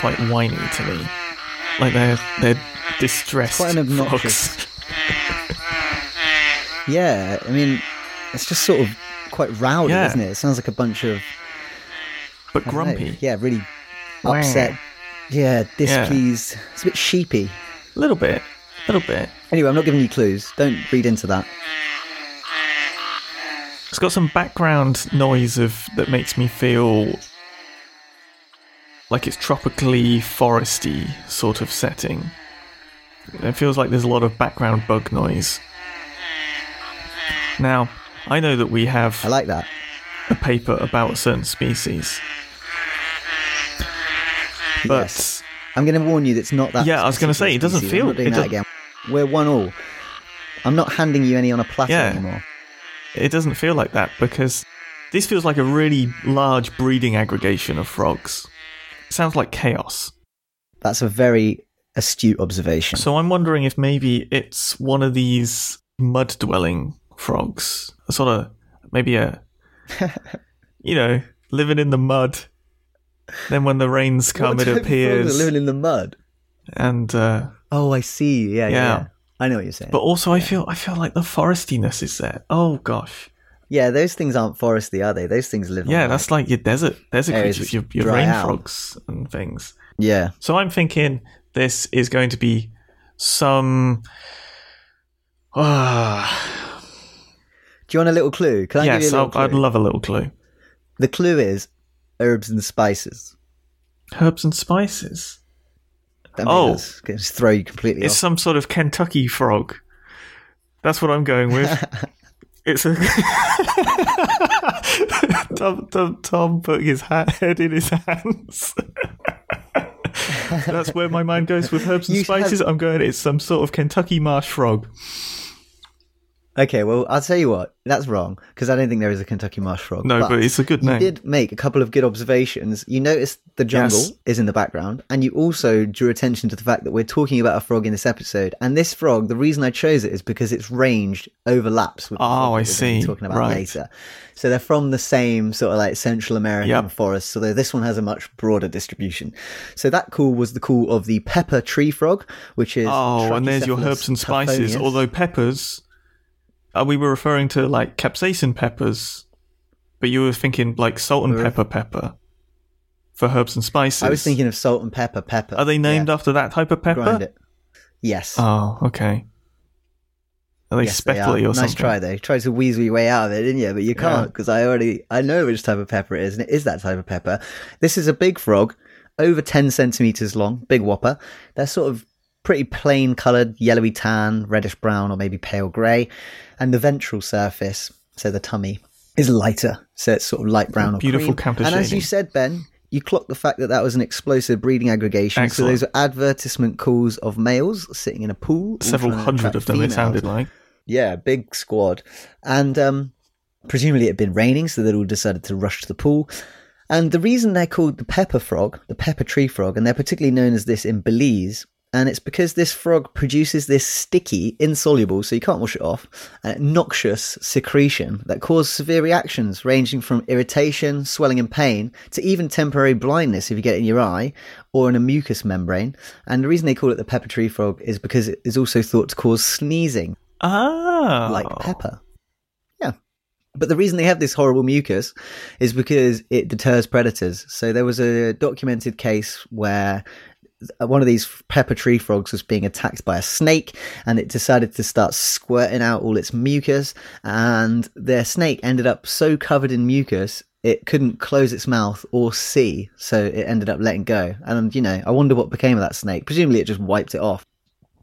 quite whiny to me. Like they're they're distressed. Quite an obnoxious- Yeah, I mean, it's just sort of quite rowdy, Yeah. isn't it? It sounds like a bunch of but I don't know, grumpy. Yeah, really upset. Yeah, Yeah. displeased. It's a bit sheepy. A little bit. A little bit. Anyway, I'm not giving you clues. Don't read into that. It's got some background noise of that makes me feel like it's tropically foresty sort of setting. It feels like there's a lot of background bug noise. Now, I know that we have I like that. a paper about a certain species, but yes. I'm going to warn you that it's not that. Yeah, I was gonna say, it doesn't specific feel- I'm not doing it that doesn't- again. We're one all. I'm not handing you any on a platter Yeah. anymore. it doesn't feel like that because this feels like a really large breeding aggregation of frogs. Sounds like chaos. That's a very astute observation. So I'm wondering if maybe it's one of these mud dwelling frogs. A sort of maybe a you know, living in the mud. Then when the rains come it type of frogs appears living in the mud. and uh Oh, I see. Yeah, yeah. Yeah. yeah. I know what you're saying. but also I feel I feel like the forestiness is there. Oh gosh. Yeah, those things aren't foresty, are they? Those things live. on, Yeah, like- that's like your desert desert creatures, your, your rain out. frogs and things. yeah. So I'm thinking this is going to be some Ah, Do you want a little clue? Can I give you yes, a little I'd love a little clue. the clue is herbs and spices. Herbs and spices. That Oh. oh, just throw you completely It's off. some sort of Kentucky frog. That's what I'm going with. it's a Tom, Tom, Tom putting his ha- head in his hands. That's where my mind goes with herbs and You have- spices. I'm going. It's some sort of Kentucky marsh frog. Okay, well, I'll tell you what. That's wrong because I don't think there is a Kentucky marsh frog. No, but, it's a good name. you did make a couple of good observations. You noticed the jungle Yes. is in the background, and you also drew attention to the fact that we're talking about a frog in this episode. And this frog, the reason I chose it is because its range overlaps with the Oh, I we're see. talking about Right. later. So they're from the same sort of like Central American Yep. forests, although this one has a much broader distribution. So that call was the call of the pepper tree frog, which is Oh, and there's your herbs and spices. Although peppers, uh, we were referring to like capsaicin peppers, but you were thinking like salt and pepper pepper for herbs and spices. I was thinking of salt and pepper pepper. Are they named Yeah, after that type of pepper? grind it. Yes. Oh, okay. Are they Yes, speckly are. or nice something? Nice try though. Tried to weasel your way out of it, didn't you? But you can't because I already I know which type of pepper it is, and it is that type of pepper. This is a big frog, over ten centimeters long, big whopper. They're sort of pretty plain coloured, yellowy tan, reddish brown, or maybe pale grey, and the ventral surface, so the tummy, is lighter, so it's sort of light brown or Beautiful cream. counter And as you said, Ben. You clocked the fact that that was an explosive breeding aggregation. Excellent. So those are advertisement calls of males sitting in a pool. Several hundred of them. It sounded like. Yeah, big squad. And um, presumably it had been raining, so they'd all decided to rush to the pool. And the reason they're called the pepper frog, the pepper tree frog, and they're particularly known as this in Belize, and it's because this frog produces this sticky, insoluble, so you can't wash it off, uh, noxious secretion that causes severe reactions ranging from irritation, swelling and pain, to even temporary blindness if you get it in your eye or in a mucous membrane. And the reason they call it the pepper tree frog is because it is also thought to cause sneezing Ah, like pepper. Yeah. But the reason they have this horrible mucus is because it deters predators. So there was a documented case where one of these pepper tree frogs was being attacked by a snake and it decided to start squirting out all its mucus and their snake ended up so covered in mucus it couldn't close its mouth or see so it ended up letting go. And you know i wonder what became of that snake. Presumably it just wiped it off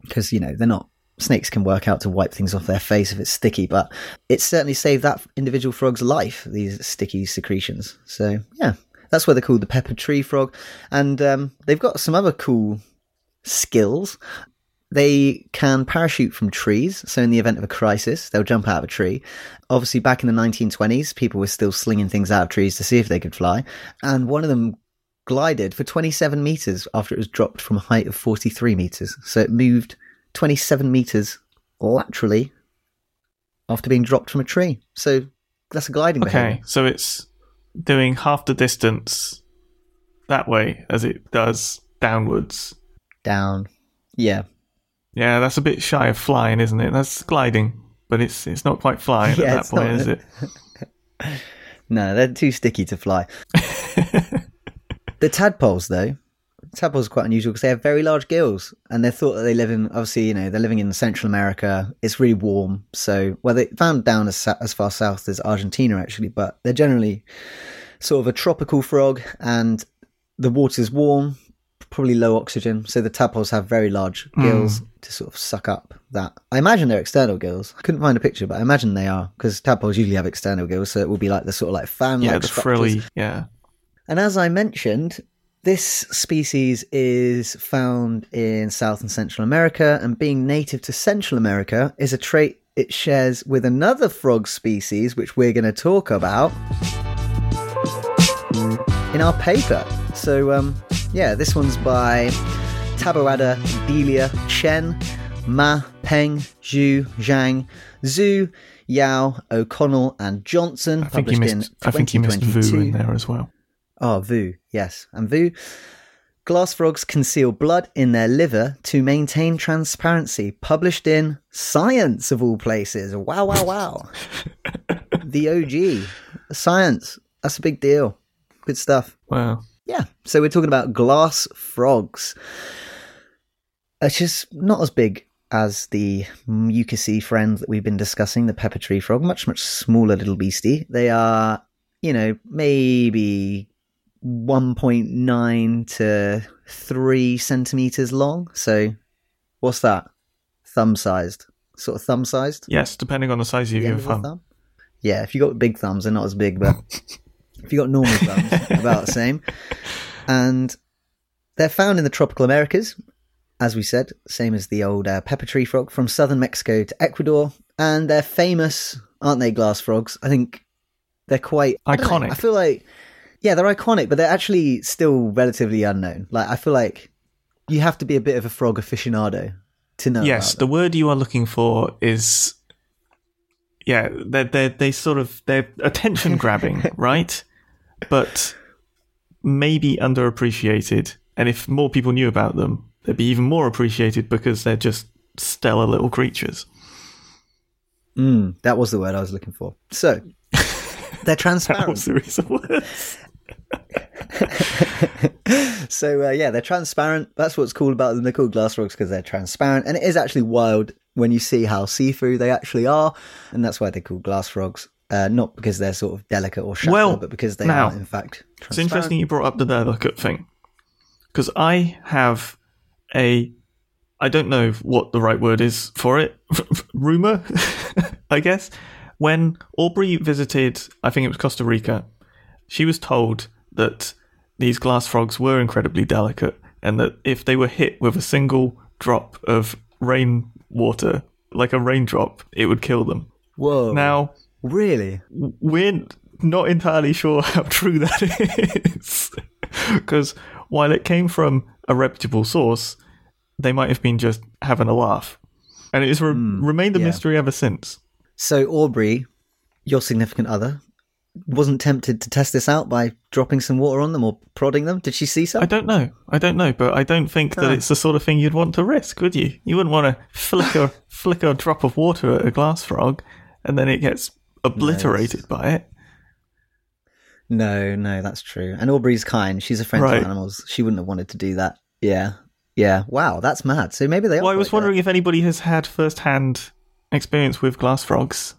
because you know they're not snakes can work out to wipe things off their face if it's sticky but it certainly saved that individual frog's life these sticky secretions. So yeah that's why they're called the pepper tree frog. And um, they've got some other cool skills. They can parachute from trees so in the event of a crisis they'll jump out of a tree. Obviously back in the 1920s people were still slinging things out of trees to see if they could fly. And one of them glided for 27 meters after it was dropped from a height of 43 meters. So it moved 27 meters laterally after being dropped from a tree. So that's a gliding Okay, behavior. so it's doing half the distance that way as it does downwards. Down. Yeah. Yeah, that's a bit shy of flying, isn't it? That's gliding, but it's it's not quite flying Yeah, at that point, not. is it? No, they're too sticky to fly. the tadpoles, though, tadpoles are quite unusual because they have very large gills, and they're thought that they live in. Obviously, you know, they're living in Central America. It's really warm, so well, they found down as as far south as Argentina, actually, but they're generally sort of a tropical frog, and the water's warm, probably low oxygen. So the tadpoles have very large hmm. gills to sort of suck up that. I imagine they're external gills. I couldn't find a picture, but I imagine they are because tadpoles usually have external gills, so it will be like the sort of like fan. Yeah, the frilly. Yeah. And as I mentioned, this species is found in South and Central America, and being native to Central America is a trait it shares with another frog species, which we're going to talk about in our paper. So, um, yeah, this one's by Taboada, Delia, Chen, Ma, Peng, Zhu, Zhang, Zhu, Yao, O'Connell, and Johnsen. I think you missed. in I think you missed Vu in there as well. Oh, Vu, yes. And Vu. Glass frogs conceal blood in their liver to maintain transparency. Published in Science, of all places. Wow, wow, wow. the OG. Science. That's a big deal. Good stuff. Wow. Yeah. So we're talking about glass frogs. It's just not as big as the mm, mucusy friend that we've been discussing, the pepper tree frog. Much, much smaller little beastie. They are, you know, maybe 1.9 to 3 centimeters long. So what's that? Thumb sized. Sort of thumb sized? Yes, depending on the size of the your end of the thumb. thumb. Yeah, if you got big thumbs, they're not as big, but if you got normal thumbs, about the same. And they're found in the tropical Americas, as we said, same as the old uh, pepper tree frog from southern Mexico to Ecuador. And they're famous, aren't they, glass frogs? I think they're quite I Iconic. I feel like, yeah, they're iconic, but they're actually still relatively unknown. Like, I feel like you have to be a bit of a frog aficionado to know. yes, the word you are looking for is yeah, they they they sort of they're attention grabbing, right? But maybe underappreciated. And if more people knew about them, they'd be even more appreciated because they're just stellar little creatures. Mm, that was the word I was looking for. So they're That transparent. was the reason. So uh, yeah, they're transparent. That's what's cool about them. They're called glass frogs because they're transparent, and it is actually wild when you see how see-through they actually are, and that's why they're called glass frogs. Uh, not because they're sort of delicate or shallow, Well, but because they now, are in fact transparent. It's interesting you brought up the delicate thing because I have a I don't know what the right word is for it rumor I guess when Aubrey visited I think it was Costa Rica she was told that these glass frogs were incredibly delicate and that if they were hit with a single drop of rain water like a raindrop it would kill them Whoa! now really? we're not entirely sure how true that is. Because while it came from a reputable source, they might have been just having a laugh. And it has re- hmm, remained a yeah. mystery ever since. So Aubrey, your significant other, wasn't tempted to test this out by dropping some water on them or prodding them. Did she see some? I don't know. I don't know, but I don't think that it's the sort of thing you'd want to risk, would you? You wouldn't want to flick a flick a drop of water at a glass frog, and then it gets obliterated by it. No, no, that's true. And Aubrey's kind. She's a friend Right. of animals. She wouldn't have wanted to do that. Yeah. Yeah. Wow, that's mad. So maybe they are. Well, I was wondering if anybody has had first-hand experience with glass frogs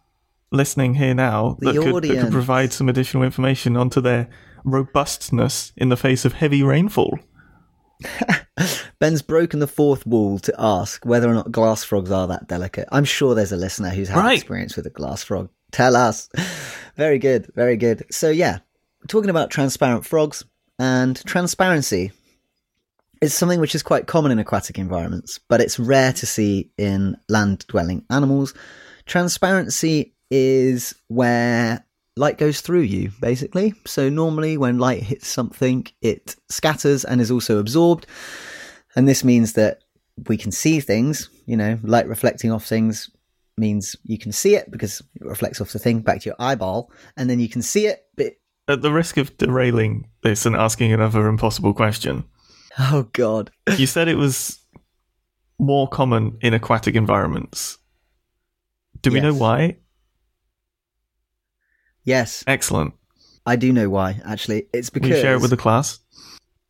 listening here now The that could, that could provide some additional information onto their robustness in the face of heavy rainfall. Ben's broken the fourth wall to ask whether or not glass frogs are that delicate. I'm sure there's a listener who's had Right. experience with a glass frog. Tell us. Very good. Very good. So, yeah, talking about transparent frogs and transparency. is something which is quite common in aquatic environments, but it's rare to see in land dwelling animals. Transparency is where light goes through you, basically. So, normally when light hits something, it scatters and is also absorbed. And this means that we can see things, you know, light reflecting off things means you can see it because it reflects off the thing back to your eyeball, and then you can see it, but At the risk of derailing this and asking another impossible question. Oh God. You said it was more common in aquatic environments. Do we know why? Yes, Excellent. I do know why. Actually, it's Will because you share it with the class?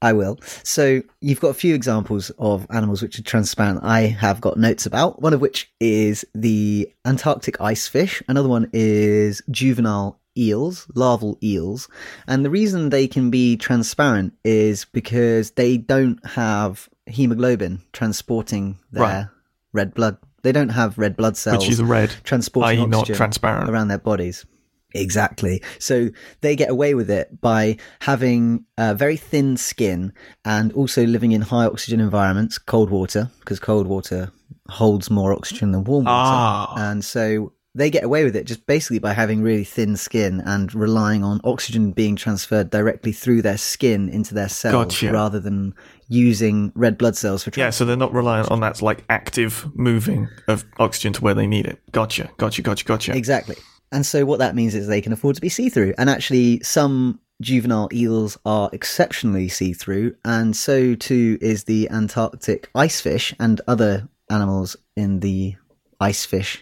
I will. So you've got a few examples of animals which are transparent. I have got notes about one of which is the Antarctic ice fish. Another one is juvenile eels, larval eels. And the reason they can be transparent is because they don't have hemoglobin transporting their Right. red blood. They don't have red blood cells Which is red, transporting i.e., not oxygen transparent. around their bodies. Exactly. So they get away with it by having uh, very thin skin and also living in high oxygen environments, cold water, because cold water holds more oxygen than warm water. Ah. And so they get away with it just basically by having really thin skin and relying on oxygen being transferred directly through their skin into their cells Gotcha. rather than using red blood cells for transport. Yeah, so they're not reliant on that like active moving of oxygen to where they need it. Gotcha, gotcha, gotcha, gotcha. Exactly. And so what that means is they can afford to be see through. And actually, some juvenile eels are exceptionally see through, and so too is the Antarctic icefish and other animals in the icefish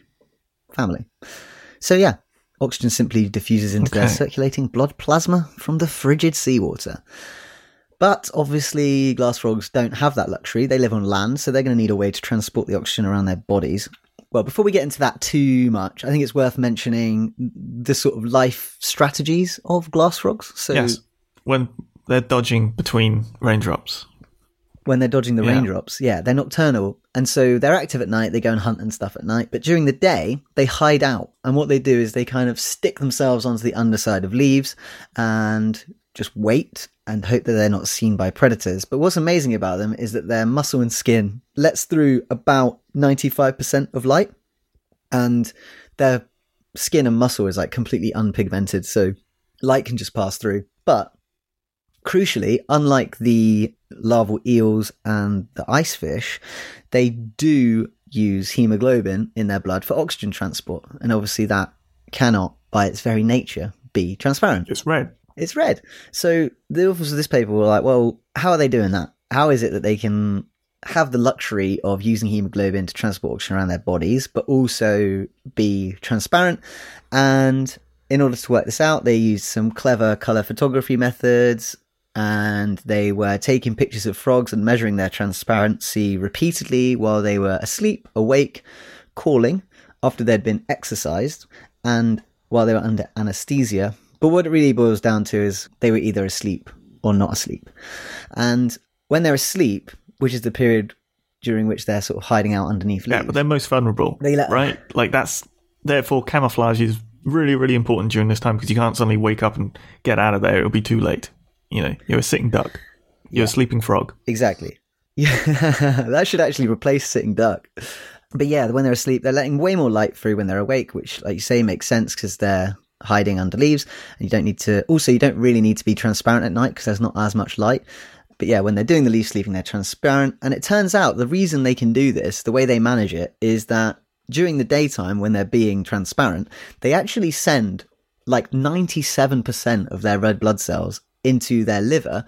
family. So, yeah, oxygen simply diffuses into their circulating blood plasma from the frigid seawater. But obviously, glass frogs don't have that luxury. They live on land, so they're going to need a way to transport the oxygen around their bodies. Well, before we get into that too much, I think it's worth mentioning the sort of life strategies of glass frogs. So, yes, when they're dodging between raindrops. when they're dodging the Yeah. raindrops, yeah, they're nocturnal. And so they're active at night, they go and hunt and stuff at night. But during the day, they hide out. And what they do is they kind of stick themselves onto the underside of leaves and just wait and hope that they're not seen by predators. But what's amazing about them is that their muscle and skin lets through about 95% of light. And their skin and muscle is like completely unpigmented. So light can just pass through. But crucially, unlike the larval eels and the ice fish, they do use hemoglobin in their blood for oxygen transport. And obviously, that cannot, by its very nature, be transparent. It's red. It's red. So the authors of this paper were like, well, how are they doing that? How is it that they can have the luxury of using hemoglobin to transport oxygen around their bodies, but also be transparent? And in order to work this out, they used some clever color photography methods and they were taking pictures of frogs and measuring their transparency repeatedly while they were asleep, awake, calling after they'd been exercised, and while they were under anesthesia. But what it really boils down to is they were either asleep or not asleep. And when they're asleep, which is the period during which they're sort of hiding out underneath leaves, Yeah, but they're most vulnerable, They let- right? Like that's therefore camouflage is really, really important during this time because you can't suddenly wake up and get out of there. It'll be too late. You know, you're a sitting duck. You're a sleeping frog. Exactly. Yeah, that should actually replace sitting duck. But yeah, when they're asleep, they're letting way more light through when they're awake, which, like you say, makes sense because they're hiding under leaves, and you don't need to. Also, you don't really need to be transparent at night because there's not as much light. But yeah, when they're doing the leaf sleeping, they're transparent, and it turns out the reason they can do this, the way they manage it, is that during the daytime when they're being transparent, they actually send like 97% of their red blood cells into their liver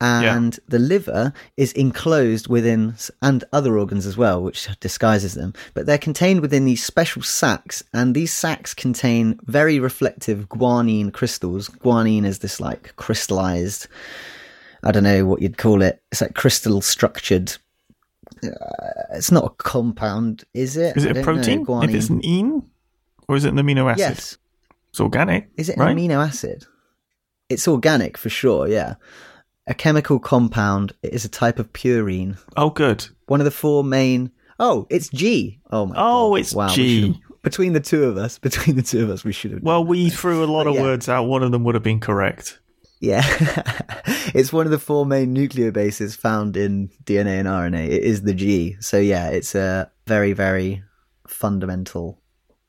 and the liver is enclosed within and other organs as well which disguises them but they're contained within these special sacs and these sacs contain very reflective guanine crystals guanine is this like crystallized i don't know what you'd call it it's like crystal structured uh, it's not a compound is it Is it a don't know, protein? If guanine it's an ene, or is it an amino acid? yes It's organic. Is it right? an amino acid? It's organic for sure, yeah. A chemical compound it is a type of purine. Oh, good. One of the four main. Oh, it's G. Oh my Oh, god. it's wow, G. Between the two of us, between the two of us, we should have. Well, we threw a lot of yeah. words out. One of them would have been correct. yeah. it's one of the four main nucleobases found in DNA and RNA. It is the G. So yeah, it's a very, very fundamental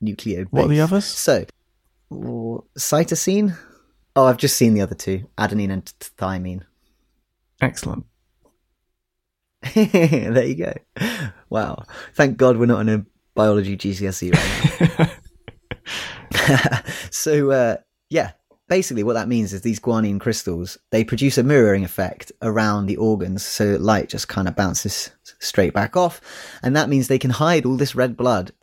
nucleobase. What are the others? So, cytosine. Oh, I've just seen the other two: adenine and thymine. Excellent. there you go. Wow. Thank God we're not in a biology GCSE right now. so, uh, yeah, basically what that means is these guanine crystals they produce a mirroring effect around the organs so light just kind of bounces straight back off and that means they can hide all this red blood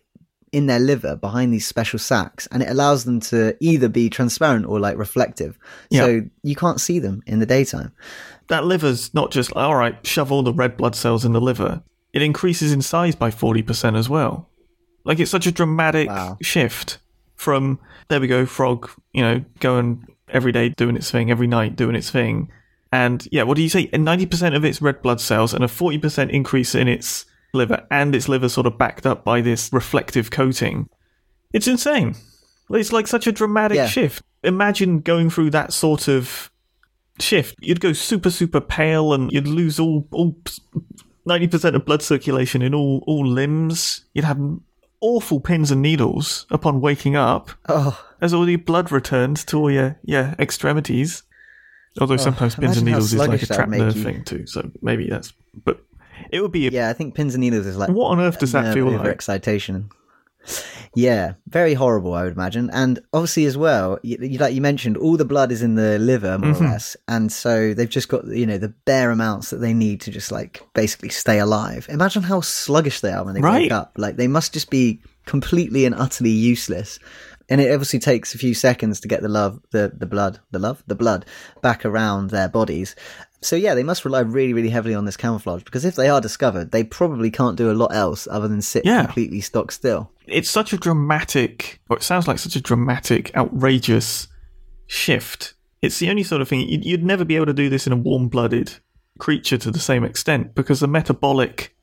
in their liver behind these special sacs and it allows them to either be transparent or like reflective Yeah. so you can't see them in the daytime That liver's not just all right. Shove all the red blood cells in the liver. It increases in size by forty percent as well. Like it's such a dramatic Wow. shift from there we go, frog. You know, going every day doing its thing, every night doing its thing, and yeah, what do you say? Ninety percent of its red blood cells and a forty percent increase in its liver, and its liver sort of backed up by this reflective coating. It's insane. It's like such a dramatic Yeah. shift. Imagine going through that sort of shift. You'd go super, super pale, and you'd lose all all ninety percent of blood circulation in all all limbs. You'd have awful pins and needles upon waking up, oh as all your blood returned to all your your extremities. Although sometimes pins and needles is like a that trap nerve you. thing too. So maybe that's. But it would be. A, yeah i think pins and needles is like What on earth does that feel like? overexcitation yeah very horrible i would imagine. And obviously as well you, you, like you mentioned all the blood is in the liver more Mm-hmm. or less. And so they've just got you know the bare amounts that they need to just like basically stay alive. Imagine how sluggish they are when they Right. wake up. Like they must just be completely and utterly useless. And it obviously takes a few seconds to get the love the the blood the love the blood back around their bodies so yeah, they must rely really, really heavily on this camouflage because if they are discovered, they probably can't do a lot else other than sit Yeah. completely stock still. it's such a dramatic, or it sounds like such a dramatic, outrageous shift. It's the only sort of thing you'd, you'd never be able to do this in a warm-blooded creature to the same extent because the metabolic.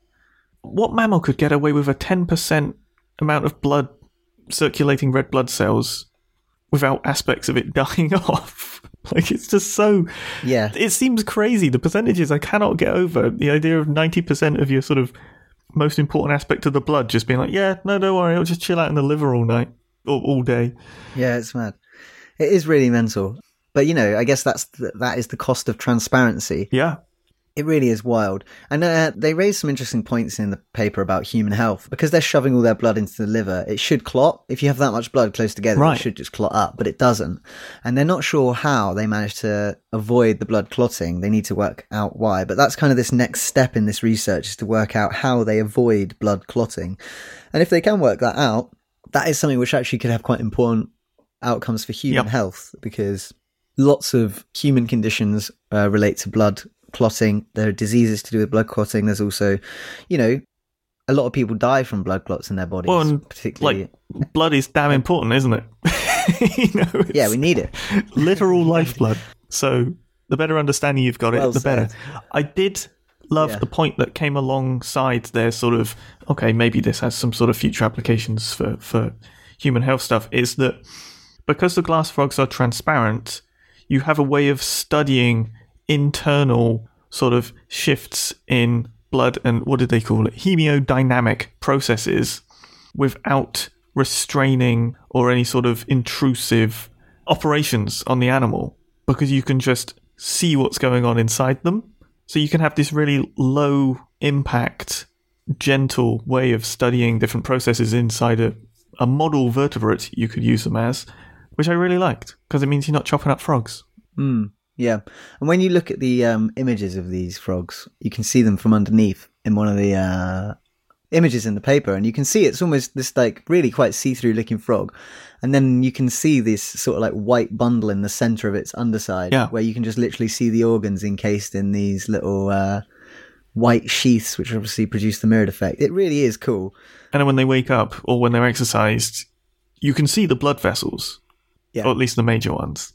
What mammal could get away with a ten percent amount of blood circulating red blood cells without aspects of it dying off? Like it's just so Yeah, it seems crazy. The percentages I cannot get over. The idea of ninety percent of your sort of most important aspect of the blood just being like, yeah, no, don't worry, I'll just chill out in the liver all night or all day. yeah, it's mad. It is really mental. But you know, I guess that's th- that is the cost of transparency. Yeah, It really is wild. And uh, they raise some interesting points in the paper about human health because they're shoving all their blood into the liver. It should clot. If you have that much blood close together, Right. it should just clot up, but it doesn't. And they're not sure how they managed to avoid the blood clotting. They need to work out why. But that's kind of this next step in this research is to work out how they avoid blood clotting. And if they can work that out, that is something which actually could have quite important outcomes for human Yep. health because lots of human conditions uh, relate to blood clotting. There are diseases to do with blood clotting. There's also, you know, a lot of people die from blood clots in their bodies. Well, and, particularly, like blood is damn important, isn't it? you know, yeah, we need it. literal lifeblood. So the better understanding you've got it, Well the better. I did love Yeah. the point that came alongside their sort of okay, maybe this has some sort of future applications for for human health stuff. Is that because the glass frogs are transparent, you have a way of studying internal sort of shifts in blood and what did they call it? Hemodynamic processes without restraining or any sort of intrusive operations on the animal because you can just see what's going on inside them. So you can have this really low impact, gentle way of studying different processes inside a, a model vertebrate, you could use them as, which I really liked because it means you're not chopping up frogs. Mm, yeah, and when you look at the um, images of these frogs, you can see them from underneath in one of the uh, images in the paper, and you can see it's almost this like really quite see-through looking frog, and then you can see this sort of like white bundle in the center of its underside, Yeah. where you can just literally see the organs encased in these little uh, white sheaths, which obviously produce the mirrored effect. It really is cool. And when they wake up or when they're exercised, you can see the blood vessels, Yeah. or at least the major ones.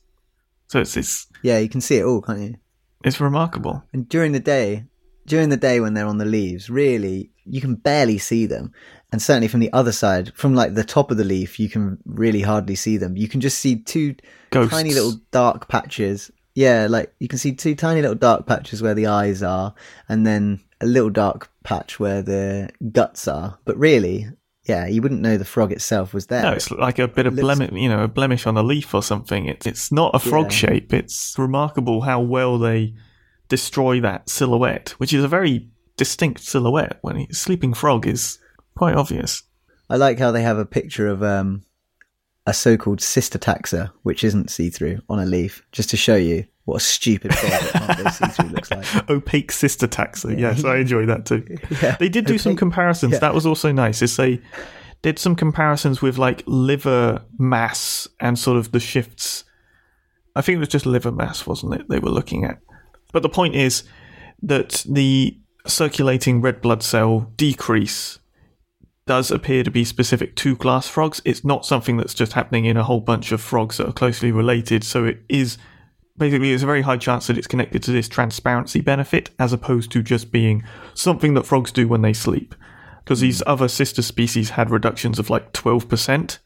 So it's it's Yeah, you can see it all, can't you? it's remarkable. And during the day, during the day when they're on the leaves, really, you can barely see them. And certainly from the other side, from like the top of the leaf, you can really hardly see them. You can just see two Ghosts. tiny little dark patches. Yeah, like you can see two tiny little dark patches where the eyes are, and then a little dark patch where the guts are. But really, yeah, you wouldn't know the frog itself was there. No, it's like a bit of looks- blemish, you know, a blemish on a leaf or something. It's it's not a frog Yeah. shape. It's remarkable how well they destroy that silhouette, which is a very distinct silhouette. When a sleeping frog is quite obvious. I like how they have a picture of um a so-called sister taxa, which isn't see-through, on a leaf, just to show you what a stupid can't see-through looks like. Opaque sister taxa. Yes, I enjoy that too. Yeah. They did do some comparisons. yeah. That was also nice. Is they did some comparisons with like liver mass and sort of the shifts. I think it was just liver mass, wasn't it? They were looking at. But the point is that the circulating red blood cell decrease does appear to be specific to glass frogs. It's not something that's just happening in a whole bunch of frogs that are closely related. So it is basically there's a very high chance that it's connected to this transparency benefit as opposed to just being something that frogs do when they sleep. Because these other sister species had reductions of like 12%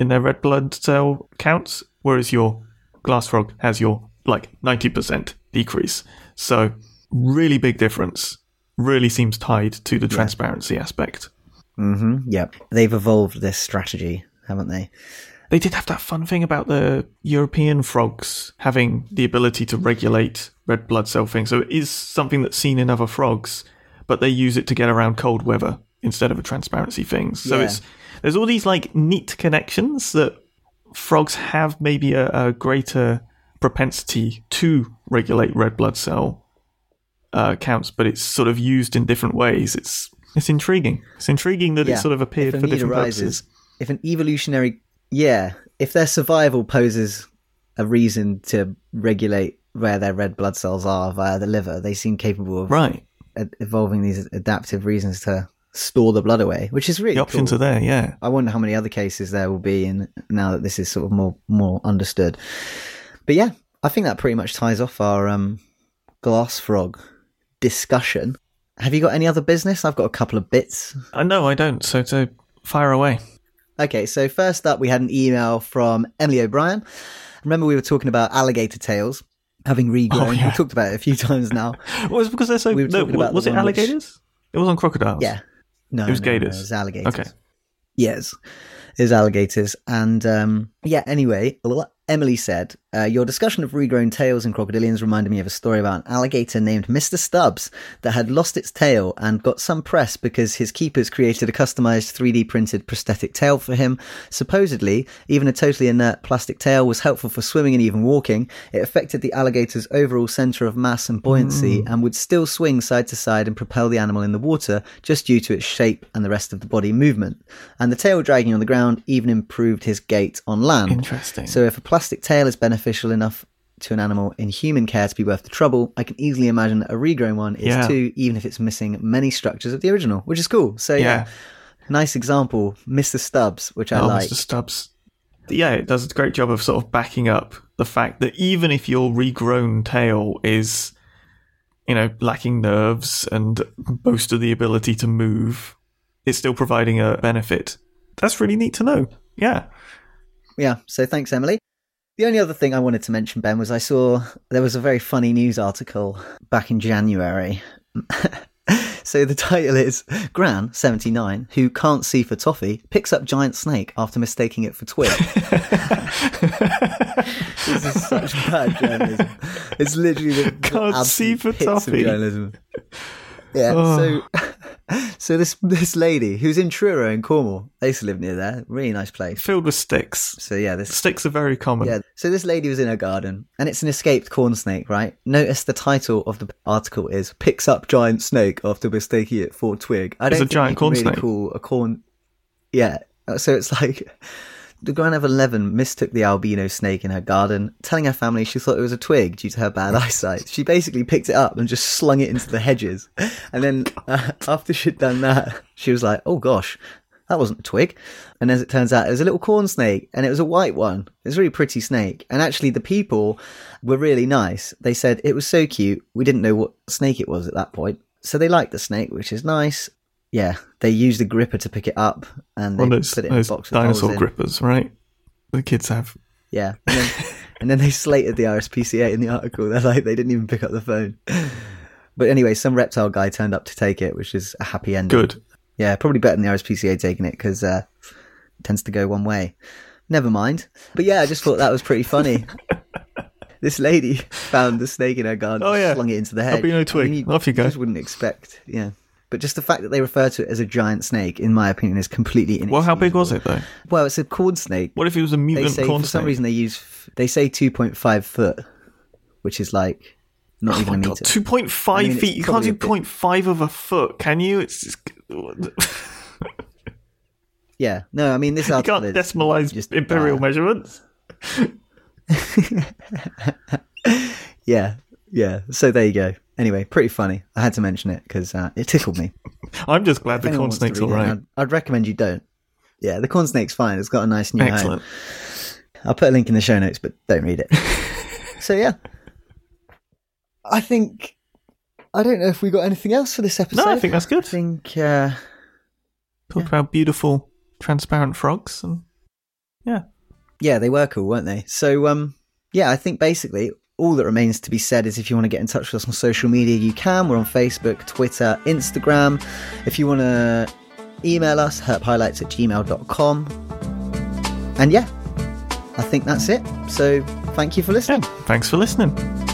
in their red blood cell counts, whereas your glass frog has your like 90% decrease. So, really big difference. Really seems tied to the transparency aspect. hmm Yep. They've evolved this strategy, haven't they? They did have that fun thing about the European frogs having the ability to regulate red blood cell things. So it is something that's seen in other frogs, but they use it to get around cold weather instead of a transparency thing. So Yeah. it's there's all these like neat connections that frogs have maybe a, a greater propensity to regulate red blood cell uh, counts, but it's sort of used in different ways. It's it's intriguing. It's intriguing that Yeah. it sort of appeared for different arises, purposes. if an evolutionary, yeah, if their survival poses a reason to regulate where their red blood cells are via the liver, they seem capable of Right. evolving these adaptive reasons to store the blood away, which is really The options cool. are there, yeah. I wonder how many other cases there will be in now that this is sort of more more understood. But yeah, I think that pretty much ties off our um, glass frog discussion. Have you got any other business? I've got a couple of bits. I know I don't, so so fire away. Okay, so first up, we had an email from Emily O'Brien. Remember, we were talking about alligator tails having regrown. Oh, yeah. We talked about it a few times now. Well, it's because they're so. We were no, talking about was it one which- alligators? It was on crocodiles. Yeah. No, It was no, no, gators. it was alligators. Okay. Yes, it was alligators. And um, yeah, anyway, Emily said, uh, Your discussion of regrown tails in crocodilians reminded me of a story about an alligator named Mr. Stubbs that had lost its tail and got some press because his keepers created a customized 3D printed prosthetic tail for him. Supposedly, even a totally inert plastic tail was helpful for swimming and even walking. It affected the alligator's overall center of mass and buoyancy and would still swing side to side and propel the animal in the water just due to its shape and the rest of the body movement. And the tail dragging on the ground even improved his gait on land. Interesting. So if a plastic tail is beneficial enough to an animal in human care to be worth the trouble, I can easily imagine that a regrown one is Yeah. too, even if it's missing many structures of the original, which is cool. So yeah, yeah. nice example, Mr. Stubbs, which I oh, like. Mr. Stubbs. Yeah, it does a great job of sort of backing up the fact that even if your regrown tail is, you know, lacking nerves and most of the ability to move, it's still providing a benefit. That's really neat to know. Yeah. Yeah, so thanks, Emily. The only other thing I wanted to mention, Ben, was I saw there was a very funny news article back in January. so the title is Gran, 79, who can't see for toffee, picks up giant snake after mistaking it for twig. this is such bad journalism. It's literally the Can't see for pits of toffee. journalism. Yeah, Oh. so so this this lady who's in Truro in Cornwall, I used to live near there, really nice place. Filled with sticks. So yeah, this Sticks are very common. yeah. So this lady was in her garden, and it's an escaped corn snake, right? Notice the title of the article is "Picks up giant snake after mistaking it for twig." I It's don't a think giant corn really snake. Call a corn. Yeah. So it's like the Gran of Eleven mistook the albino snake in her garden, telling her family she thought it was a twig due to her bad eyesight. She basically picked it up and just slung it into the hedges, and then uh, after she'd done that, she was like, "Oh gosh." That wasn't a twig. And as it turns out, it was a little corn snake and it was a white one. It was a really pretty snake. And actually, the people were really nice. They said it was so cute. We didn't know what snake it was at that point. So they liked the snake, which is nice. Yeah, they used a gripper to pick it up and they those, put it in those box dinosaur in. grippers, right? The kids have. Yeah. And then, and then they slated the RSPCA in the article. They're like, they didn't even pick up the phone. But anyway, some reptile guy turned up to take it, which is a happy ending. Good. Yeah, probably better than the RSPCA taking it because uh, it tends to go one way. Never mind. But yeah, I just thought that was pretty funny. this lady found the snake in her garden, Oh, yeah. slung it into the hedge. Albino twig. I mean, Off you go. Just wouldn't expect. Yeah. But just the fact that they refer to it as a giant snake, in my opinion, is completely inexcusable. Well, how big was it though? Well, it's a corn snake. What if it was a They mutant say corn for some snake? reason they use they say two point five foot, which is like not Oh even a meter. two point five I mean, feet. You can't do point five of a foot, can you? It's just, Yeah, no, I mean this you can't decimalize just imperial measurements. Yeah, yeah. So there you go. Anyway, pretty funny. I had to mention it because uh, it tickled me. I'm just glad the corn snake's all right. it. I'd, I'd recommend you don't. Yeah, the corn snake's fine. It's got a nice new home. I'll put a link in the show notes, but don't read it. so yeah, I think I don't know if we got anything else for this episode. No, I think that's good. I think uh, Talked about beautiful, transparent frogs, and yeah, yeah, they were cool, weren't they? So um, yeah, I think basically all that remains to be said is if you want to get in touch with us on social media, you can. We're on Facebook, Twitter, Instagram. If you want to email us, herphighlights at gmail.com. And yeah, I think that's it. So thank you for listening. yeah. Thanks for listening.